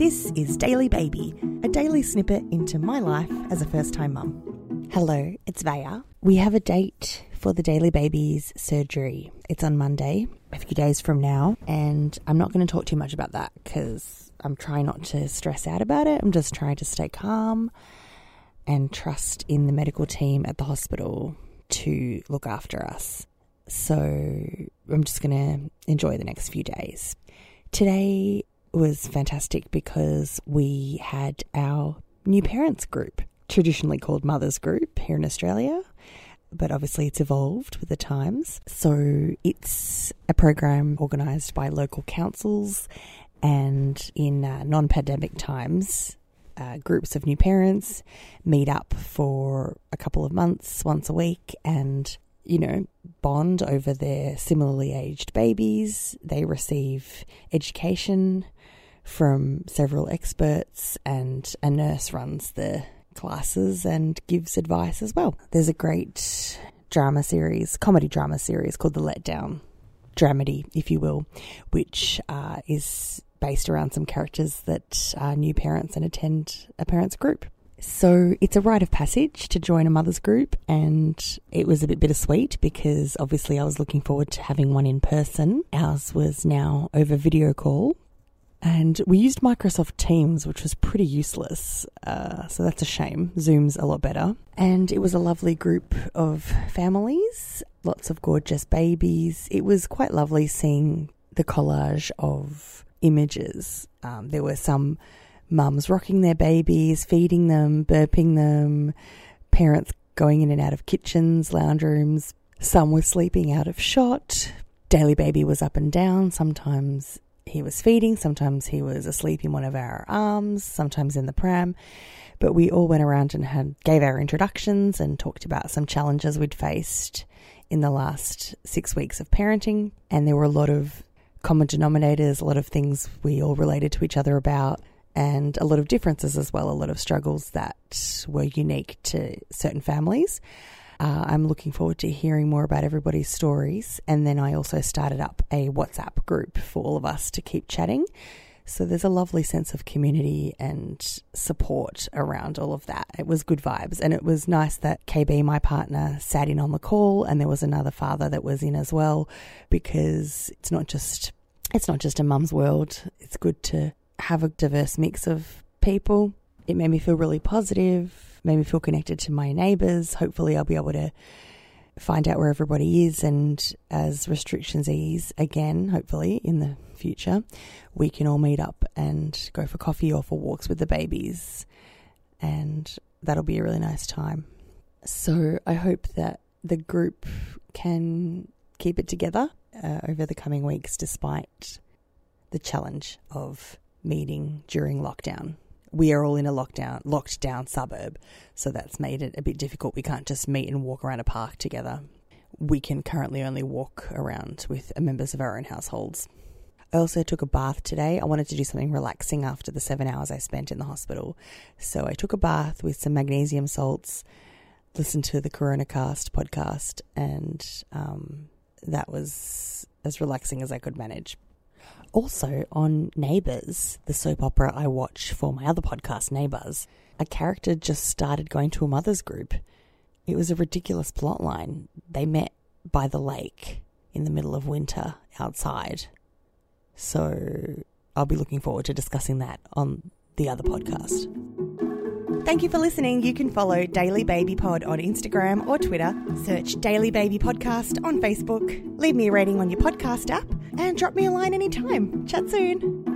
This is Daily Baby, a daily snippet into my life as a first time mum. Hello, it's Vaya. We have a date for the Daily Baby's surgery. It's on Monday, a few days from now, and I'm not going to talk too much about that because I'm trying not to stress out about it. I'm just trying to stay calm and trust in the medical team at the hospital to look after us. So I'm just going to enjoy the next few days. Today was fantastic because we had our new parents group, traditionally called Mothers Group here in Australia, but obviously it's evolved with the times. So it's a program organised by local councils and in uh, non pandemic times. Uh, groups of new parents meet up for a couple of months, once a week, and you know, bond over their similarly aged babies. They receive education from several experts, and a nurse runs the classes and gives advice as well. There's a great drama series, comedy drama series called The Letdown, dramedy, if you will, which uh, is based around some characters that are new parents and attend a parents group. So it's a rite of passage to join a mother's group, and it was a bit bittersweet because obviously I was looking forward to having one in person. Ours was now over video call, and we used Microsoft Teams, which was pretty useless. Uh, so that's a shame. Zoom's a lot better. And it was a lovely group of families, lots of gorgeous babies. It was quite lovely seeing the collage of images. Um, there were some mums rocking their babies, feeding them, burping them, parents going in and out of kitchens, lounge rooms. Some were sleeping out of shot. Daily baby was up and down. Sometimes he was feeding, sometimes he was asleep in one of our arms, sometimes in the pram. But we all went around and had gave our introductions and talked about some challenges we'd faced in the last six weeks of parenting. And there were a lot of common denominators, a lot of things we all related to each other about and a lot of differences as well, a lot of struggles that were unique to certain families. Uh, I'm looking forward to hearing more about everybody's stories. And then I also started up a WhatsApp group for all of us to keep chatting. So there's a lovely sense of community and support around all of that. It was good vibes. And it was nice that KB, my partner, sat in on the call and there was another father that was in as well because it's not just it's not just a mum's world. It's good to have a diverse mix of people. It made me feel really positive, made me feel connected to my neighbours. Hopefully, I'll be able to find out where everybody is. And as restrictions ease again, hopefully in the future, we can all meet up and go for coffee or for walks with the babies. And that'll be a really nice time. So I hope that the group can keep it together uh, over the coming weeks despite the challenge of meeting during lockdown. We are all in a lockdown, locked down suburb, so that's made it a bit difficult. We can't just meet and walk around a park together. We can currently only walk around with members of our own households. I also took a bath today. I wanted to do something relaxing after the seven hours I spent in the hospital. So I took a bath with some magnesium salts, listened to the Corona Cast podcast, and um, that was as relaxing as I could manage. Also, on Neighbours, the soap opera I watch for my other podcast, Neighbours, a character just started going to a mother's group. It was a ridiculous plotline. They met by the lake in the middle of winter outside. So I'll be looking forward to discussing that on the other podcast. Thank you for listening. You can follow Daily Baby Pod on Instagram or Twitter. Search Daily Baby Podcast on Facebook. Leave me a rating on your podcast app and drop me a line anytime. Chat soon.